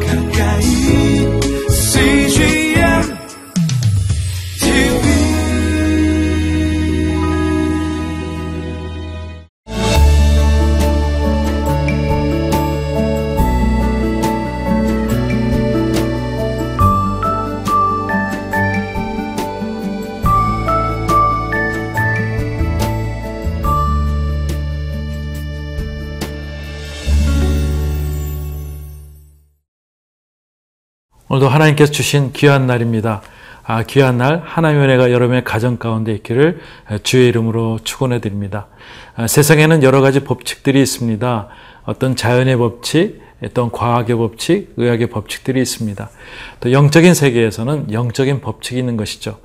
가까 오늘도 하나님께서 주신 귀한 날입니다. 아, 귀한 날 하나님의 은혜가 여러분의 가정 가운데 있기를 주의 이름으로 축원해 드립니다. 아, 세상에는 여러 가지 법칙들이 있습니다. 어떤 자연의 법칙, 어떤 과학의 법칙, 의학의 법칙들이 있습니다. 또 영적인 세계에서는 영적인 법칙이 있는 것이죠.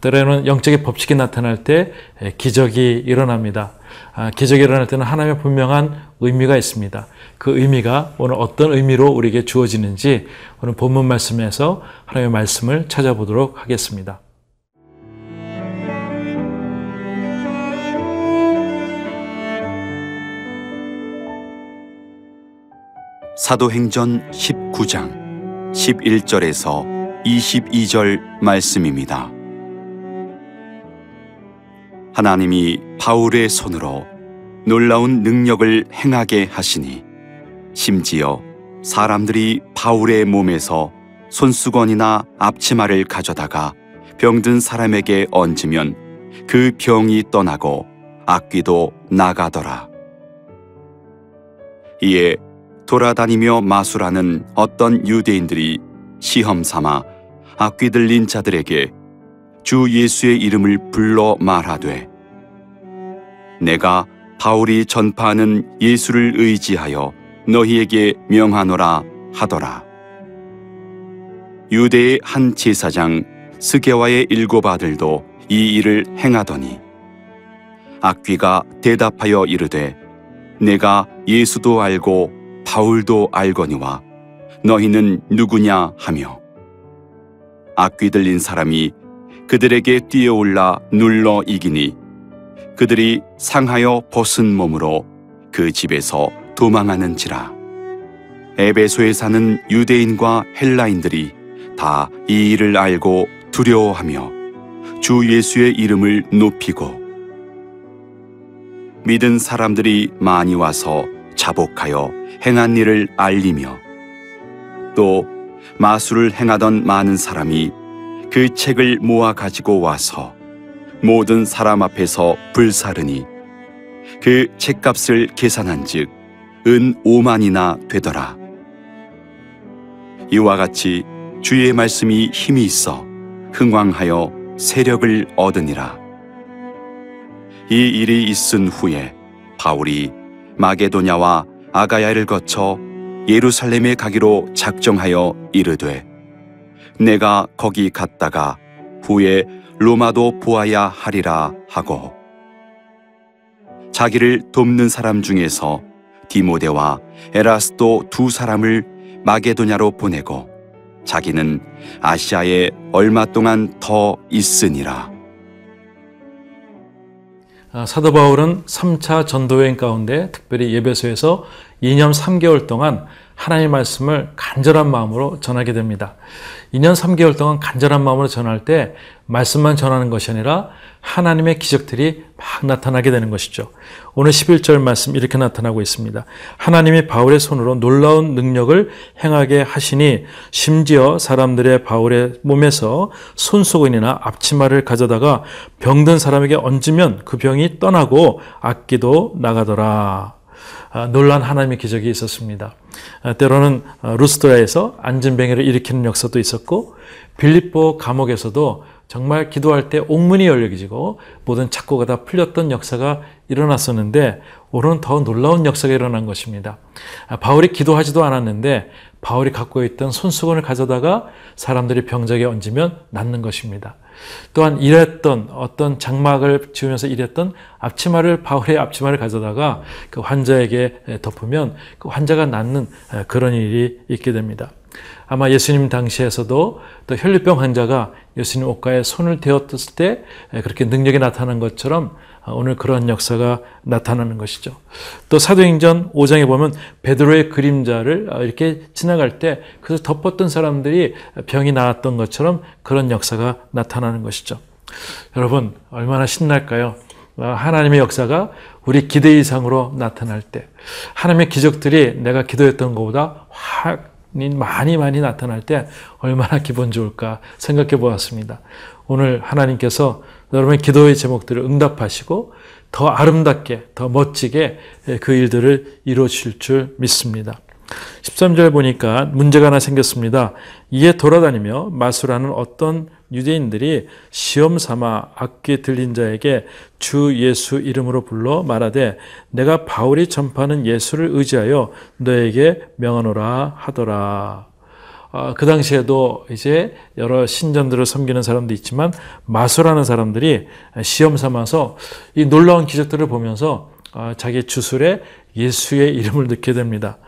때로는 영적인 법칙이 나타날 때 기적이 일어납니다. 아, 기적이 일어날 때는 하나님의 분명한 의미가 있습니다. 그 의미가 오늘 어떤 의미로 우리에게 주어지는지 오늘 본문 말씀에서 하나님의 말씀을 찾아보도록 하겠습니다. 사도행전 19장 11절에서 22절 말씀입니다. 하나님이 바울의 손으로 놀라운 능력을 행하게 하시니 심지어 사람들이 바울의 몸에서 손수건이나 앞치마를 가져다가 병든 사람에게 얹으면 그 병이 떠나고 악귀도 나가더라. 이에 돌아다니며 마술하는 어떤 유대인들이 시험 삼아 악귀 들린 자들에게 주 예수의 이름을 불러 말하되 내가 바울이 전파하는 예수를 의지하여 너희에게 명하노라 하더라. 유대의 한 제사장 스게와의 일곱 아들도 이 일을 행하더니 악귀가 대답하여 이르되 내가 예수도 알고 바울도 알거니와 너희는 누구냐 하며 악귀 들린 사람이 그들에게 뛰어올라 눌러 이기니 그들이 상하여 벗은 몸으로 그 집에서 도망하는지라. 에베소에 사는 유대인과 헬라인들이 다 이 일을 알고 두려워하며 주 예수의 이름을 높이고 믿은 사람들이 많이 와서 자복하여 행한 일을 알리며 또 마술을 행하던 많은 사람이 그 책을 모아 가지고 와서 모든 사람 앞에서 불사르니 그 책값을 계산한즉 은 5만이나 되더라. 이와 같이 주의 말씀이 힘이 있어 흥왕하여 세력을 얻으니라. 이 일이 있은 후에 바울이 마게도냐와 아가야를 거쳐 예루살렘에 가기로 작정하여 이르되 내가 거기 갔다가 후에 로마도 보아야 하리라 하고 자기를 돕는 사람 중에서 디모데와 에라스도 두 사람을 마게도냐로 보내고 자기는 아시아에 얼마 동안 더 있으니라. 아, 사도 바울은 3차 전도여행 가운데 특별히 예배소에서 2년 3개월 동안 하나님의 말씀을 간절한 마음으로 전하게 됩니다. 2년 3개월 동안 간절한 마음으로 전할 때 말씀만 전하는 것이 아니라 하나님의 기적들이 막 나타나게 되는 것이죠. 오늘 11절 말씀 이렇게 나타나고 있습니다. 하나님이 바울의 손으로 놀라운 능력을 행하게 하시니 심지어 사람들의 바울의 몸에서 손수건이나 앞치마를 가져다가 병든 사람에게 얹으면 그 병이 떠나고 악기도 나가더라. 아, 놀란 하나님의 기적이 있었습니다. 아, 때로는 아, 루스트라에서 안진뱅이를 일으키는 역사도 있었고 빌립보 감옥에서도 정말 기도할 때 옥문이 열려지고 모든 착고가 다 풀렸던 역사가 일어났었는데 오늘은 더 놀라운 역사가 일어난 것입니다. 바울이 기도하지도 않았는데 바울이 갖고 있던 손수건을 가져다가 사람들이 병적에 얹으면 낫는 것입니다. 또한 일했던 어떤 장막을 지으면서 일했던 앞치마를 바울의 앞치마를 가져다가 그 환자에게 덮으면 그 환자가 낫는 그런 일이 있게 됩니다. 아마 예수님 당시에서도 또 혈류병 환자가 예수님 옷가에 손을 대었을 때 그렇게 능력이 나타난 것처럼 오늘 그런 역사가 나타나는 것이죠. 또 사도행전 5장에 보면 베드로의 그림자를 이렇게 지나갈 때 그래서 덮었던 사람들이 병이 나았던 것처럼 그런 역사가 나타나는 것이죠. 여러분 얼마나 신날까요? 하나님의 역사가 우리 기대 이상으로 나타날 때 하나님의 기적들이 내가 기도했던 것보다 확 많이 많이 나타날 때 얼마나 기분 좋을까 생각해 보았습니다. 오늘 하나님께서 여러분의 기도의 제목들을 응답하시고 더 아름답게, 더 멋지게 그 일들을 이루어 주실 줄 믿습니다. 13절 보니까 문제가 하나 생겼습니다. 이에 돌아다니며 마수라는 어떤 유대인들이 시험 삼아 악기 들린 자에게 주 예수 이름으로 불러 말하되 내가 바울이 전파하는 예수를 의지하여 너에게 명하노라 하더라. 어, 그 당시에도 이제 여러 신전들을 섬기는 사람도 있지만 마수라는 사람들이 시험 삼아서 이 놀라운 기적들을 보면서 어, 자기 주술에 예수의 이름을 넣게 됩니다.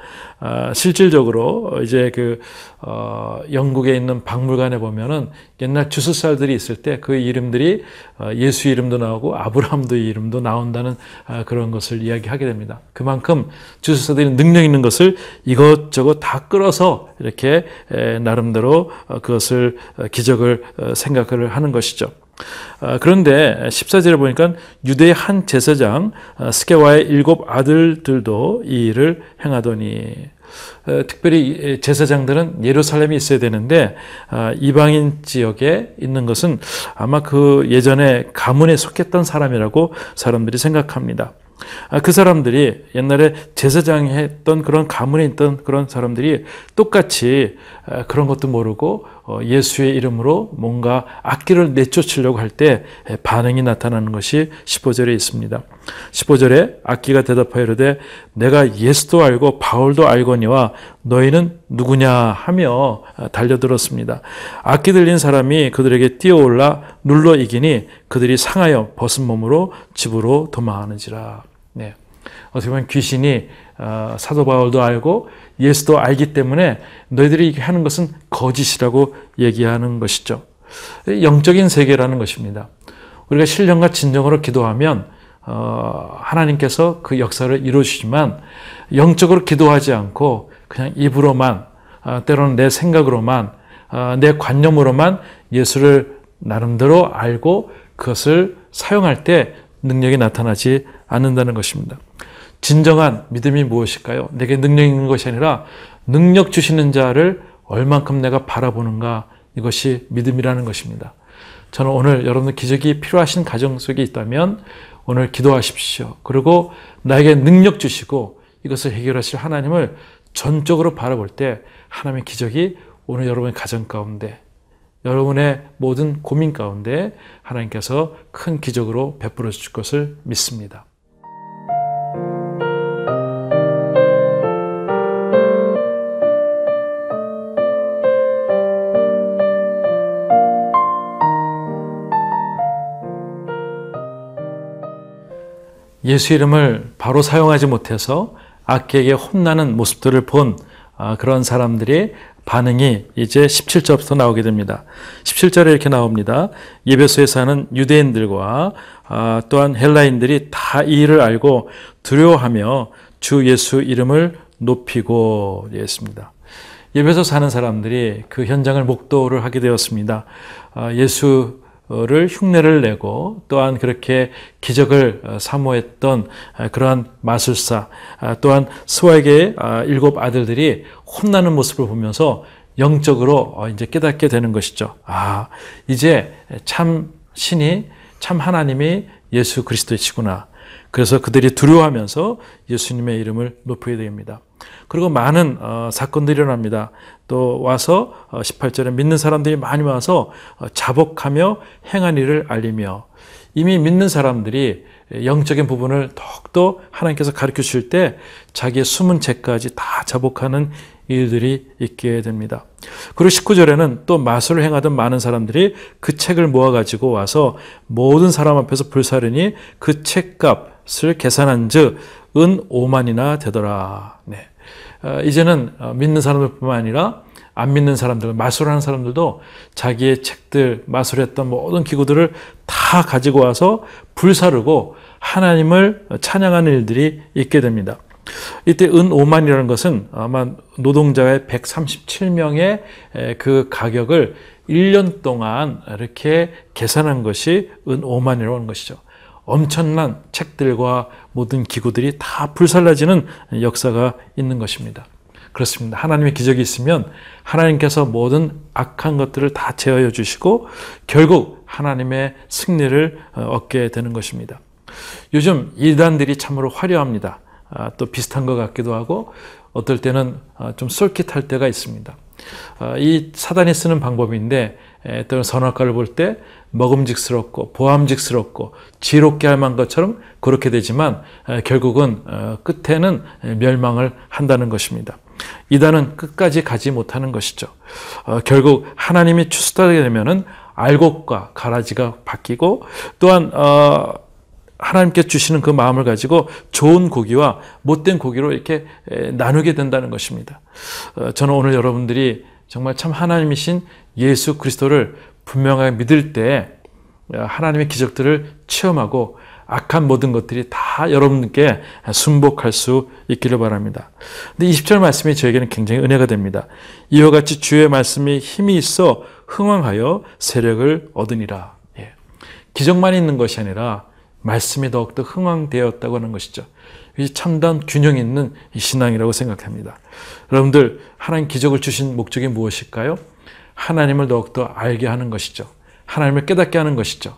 아, 실질적으로 이제 그 어, 영국에 있는 박물관에 보면은 옛날 주술살들이 있을 때 그 이름들이 어, 예수 이름도 나오고 아브라함도 이름도 나온다는 아, 그런 것을 이야기하게 됩니다. 그만큼 주술사들이 능력 있는 것을 이것저것 다 끌어서 이렇게 에, 나름대로 어, 그것을 어, 기적을 어, 생각을 하는 것이죠. 아, 그런데 14절에 보니까 유대의 한 제사장 아, 스케와의 일곱 아들들도 이 일을 행하더니 어, 특별히 제사장들은 예루살렘에 있어야 되는데 아, 이방인 지역에 있는 것은 아마 그 예전에 가문에 속했던 사람이라고 사람들이 생각합니다. 아, 그 사람들이 옛날에 제사장이 했던 그런 가문에 있던 그런 사람들이 똑같이 아, 그런 것도 모르고 어, 예수의 이름으로 뭔가 악기를 내쫓으려고 할 때 반응이 나타나는 것이 15절에 있습니다. 15절에 악기가 대답하여 이르되 내가 예수도 알고 바울도 알거니와 너희는 누구냐 하며 아, 달려들었습니다. 악기 들린 사람이 그들에게 뛰어올라 눌러 이기니 그들이 상하여 벗은 몸으로 집으로 도망하는지라. 네. 어떻게 보면 귀신이 어, 사도 바울도 알고 예수도 알기 때문에 너희들이 하는 것은 거짓이라고 얘기하는 것이죠. 영적인 세계라는 것입니다. 우리가 신령과 진정으로 기도하면 어, 하나님께서 그 역사를 이루시지만 영적으로 기도하지 않고 그냥 입으로만 어, 때로는 내 생각으로만 어, 내 관념으로만 예수를 나름대로 알고 그것을 사용할 때 능력이 나타나지 않는다는 것입니다. 진정한 믿음이 무엇일까요? 내게 능력 있는 것이 아니라 능력 주시는 자를 얼만큼 내가 바라보는가 이것이 믿음이라는 것입니다. 저는 오늘 여러분들 기적이 필요하신 가정 속에 있다면 오늘 기도하십시오. 그리고 나에게 능력 주시고 이것을 해결하실 하나님을 전적으로 바라볼 때 하나님의 기적이 오늘 여러분의 가정 가운데 여러분의 모든 고민 가운데 하나님께서 큰 기적으로 베풀어 주실 것을 믿습니다. 예수 이름을 바로 사용하지 못해서 악기에게 혼나는 모습들을 본 아, 그런 사람들이 반응이 이제 17절부터 나오게 됩니다. 17절에 이렇게 나옵니다. 예배소에 사는 유대인들과 아, 또한 헬라인들이 다 이 일을 알고 두려워하며 주 예수 이름을 높이고 이랬습니다. 예배소 사는 사람들이 그 현장을 목도를 하게 되었습니다. 아, 예수 를 흉내를 내고 또한 그렇게 기적을 어, 사모했던 어, 그러한 마술사 아, 또한 스와에게 아, 일곱 아들들이 혼나는 모습을 보면서 영적으로 어, 이제 깨닫게 되는 것이죠. 아 이제 참 신이 참 하나님이 예수 그리스도이시구나. 그래서 그들이 두려워하면서 예수님의 이름을 높이게 됩니다. 그리고 많은 어, 사건들이 일어납니다. 또 와서 어, 18절에 믿는 사람들이 많이 와서 어, 자복하며 행한 일을 알리며 이미 믿는 사람들이 영적인 부분을 더욱더 하나님께서 가르쳐 주실 때 자기의 숨은 죄까지 다 자복하는 일들이 있게 됩니다. 그리고 19절에는 또 마술을 행하던 많은 사람들이 그 책을 모아가지고 와서 모든 사람 앞에서 불사르니 그 책값 을 계산한 즉, 은 5만이나 되더라. 네. 어, 이제는 어, 믿는 사람들 뿐만 아니라 안 믿는 사람들, 마술하는 사람들도 자기의 책들, 마술했던 모든 기구들을 다 가지고 와서 불사르고 하나님을 찬양하는 일들이 있게 됩니다. 이때 은 5만이라는 것은 아마 노동자의 137명의 그 가격을 1년 동안 이렇게 계산한 것이 은 5만이라고 하는 것이죠. 엄청난 책들과 모든 기구들이 다 불살라지는 역사가 있는 것입니다. 그렇습니다. 하나님의 기적이 있으면 하나님께서 모든 악한 것들을 다 제어해 주시고 결국 하나님의 승리를 어, 얻게 되는 것입니다. 요즘 이단들이 참으로 화려합니다. 아, 또 비슷한 것 같기도 하고 어떨 때는 아, 좀 쏠깃할 때가 있습니다. 아, 이 사단이 쓰는 방법인데 때로 선악과를 볼 때 먹음직스럽고 보암직스럽고 지롭게 할 만한 것처럼 그렇게 되지만 결국은 어, 끝에는 멸망을 한다는 것입니다. 이단은 끝까지 가지 못하는 것이죠. 어, 결국 하나님이 추수하게 되면은 알곡과 가라지가 바뀌고 또한 어, 하나님께 주시는 그 마음을 가지고 좋은 고기와 못된 고기로 이렇게 나누게 된다는 것입니다. 어, 저는 오늘 여러분들이 정말 참 하나님이신 예수 그리스도를 분명하게 믿을 때 하나님의 기적들을 체험하고 악한 모든 것들이 다 여러분께 순복할 수 있기를 바랍니다. 근데 20절 말씀이 저에게는 굉장히 은혜가 됩니다. 이와 같이 주의 말씀이 힘이 있어 흥왕하여 세력을 얻으니라. 예. 기적만 있는 것이 아니라 말씀이 더욱더 흥왕되었다고 하는 것이죠. 이 참단 균형 있는 신앙이라고 생각합니다. 여러분들 하나님 기적을 주신 목적이 무엇일까요? 하나님을 더욱더 알게 하는 것이죠. 하나님을 깨닫게 하는 것이죠.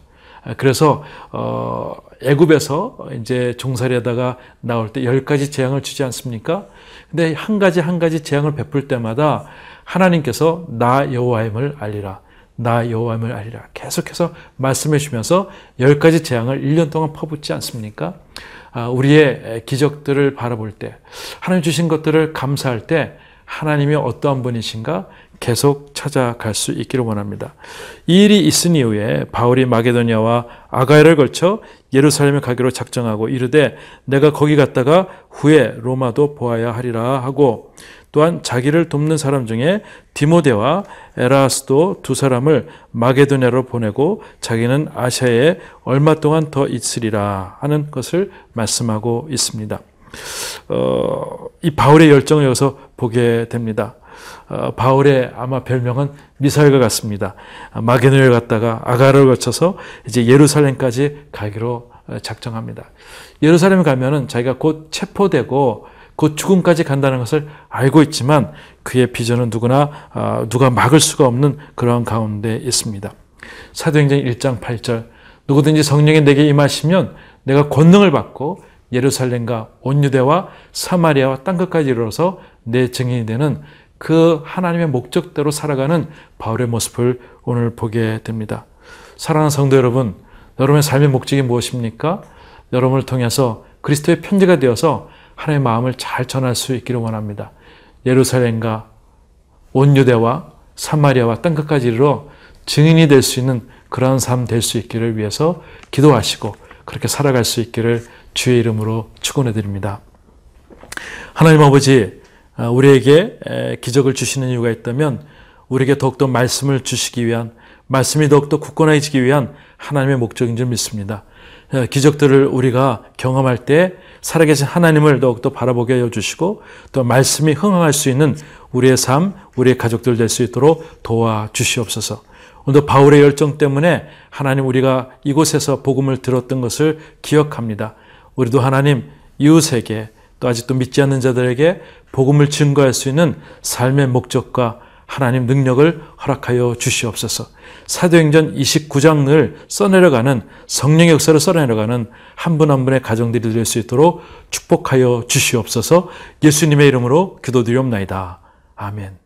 그래서 어, 애굽에서 이제 종살이하다가 나올 때 열 가지 재앙을 주지 않습니까? 근데 한 가지 한 가지 재앙을 베풀 때마다 하나님께서 나 여호와임을 알리라. 나 여호와임을 알리라. 계속해서 말씀해 주면서 열 가지 재앙을 1년 동안 퍼붓지 않습니까? 아, 우리의 기적들을 바라볼 때 하나님 주신 것들을 감사할 때 하나님이 어떠한 분이신가 계속 찾아갈 수 있기를 원합니다. 이 일이 있은 이후에 바울이 마게도니아와 아가야를 걸쳐 예루살렘에 가기로 작정하고 이르되 내가 거기 갔다가 후에 로마도 보아야 하리라 하고 또한 자기를 돕는 사람 중에 디모데와 에라스도 두 사람을 마게도냐로 보내고 자기는 아시아에 얼마 동안 더 있으리라 하는 것을 말씀하고 있습니다. 어, 이 바울의 열정을 여기서 보게 됩니다. 어, 바울의 아마 별명은 미사일과 같습니다. 마게노를 갔다가 아가를 거쳐서 이제 예루살렘까지 가기로 어, 작정합니다. 예루살렘 가면은 자기가 곧 체포되고 곧 죽음까지 간다는 것을 알고 있지만 그의 비전은 누구나 어, 누가 막을 수가 없는 그러한 가운데 있습니다. 사도행전 1장 8절 누구든지 성령이 내게 임하시면 내가 권능을 받고 예루살렘과 온 유대와 사마리아와 땅 끝까지 이르러서 내 증인이 되는 그 하나님의 목적대로 살아가는 바울의 모습을 오늘 보게 됩니다. 사랑하는 성도 여러분, 여러분의 삶의 목적이 무엇입니까? 여러분을 통해서 그리스도의 편지가 되어서 하나님의 마음을 잘 전할 수 있기를 원합니다. 예루살렘과 온 유대와 사마리아와 땅끝까지 이르러 증인이 될 수 있는 그러한 삶 될 수 있기를 위해서 기도하시고 그렇게 살아갈 수 있기를 주의 이름으로 축원해 드립니다. 하나님 아버지 아, 우리에게 기적을 주시는 이유가 있다면 우리에게 더욱더 말씀을 주시기 위한 말씀이 더욱더 굳건해지기 위한 하나님의 목적인 줄 믿습니다. 기적들을 우리가 경험할 때 살아계신 하나님을 더욱더 바라보게 하여 주시고 또 말씀이 흥황할 수 있는 우리의 삶, 우리의 가족들 될 수 있도록 도와 주시옵소서. 오늘 바울의 열정 때문에 하나님 우리가 이곳에서 복음을 들었던 것을 기억합니다. 우리도 하나님 이웃에게 또 아직도 믿지 않는 자들에게 복음을 증거할 수 있는 삶의 목적과 하나님 능력을 허락하여 주시옵소서. 사도행전 29장을 써내려가는 성령의 역사를 써내려가는 한분한 분의 가정들이 될 수 있도록 축복하여 주시옵소서. 예수님의 이름으로 기도드리옵나이다. 아멘.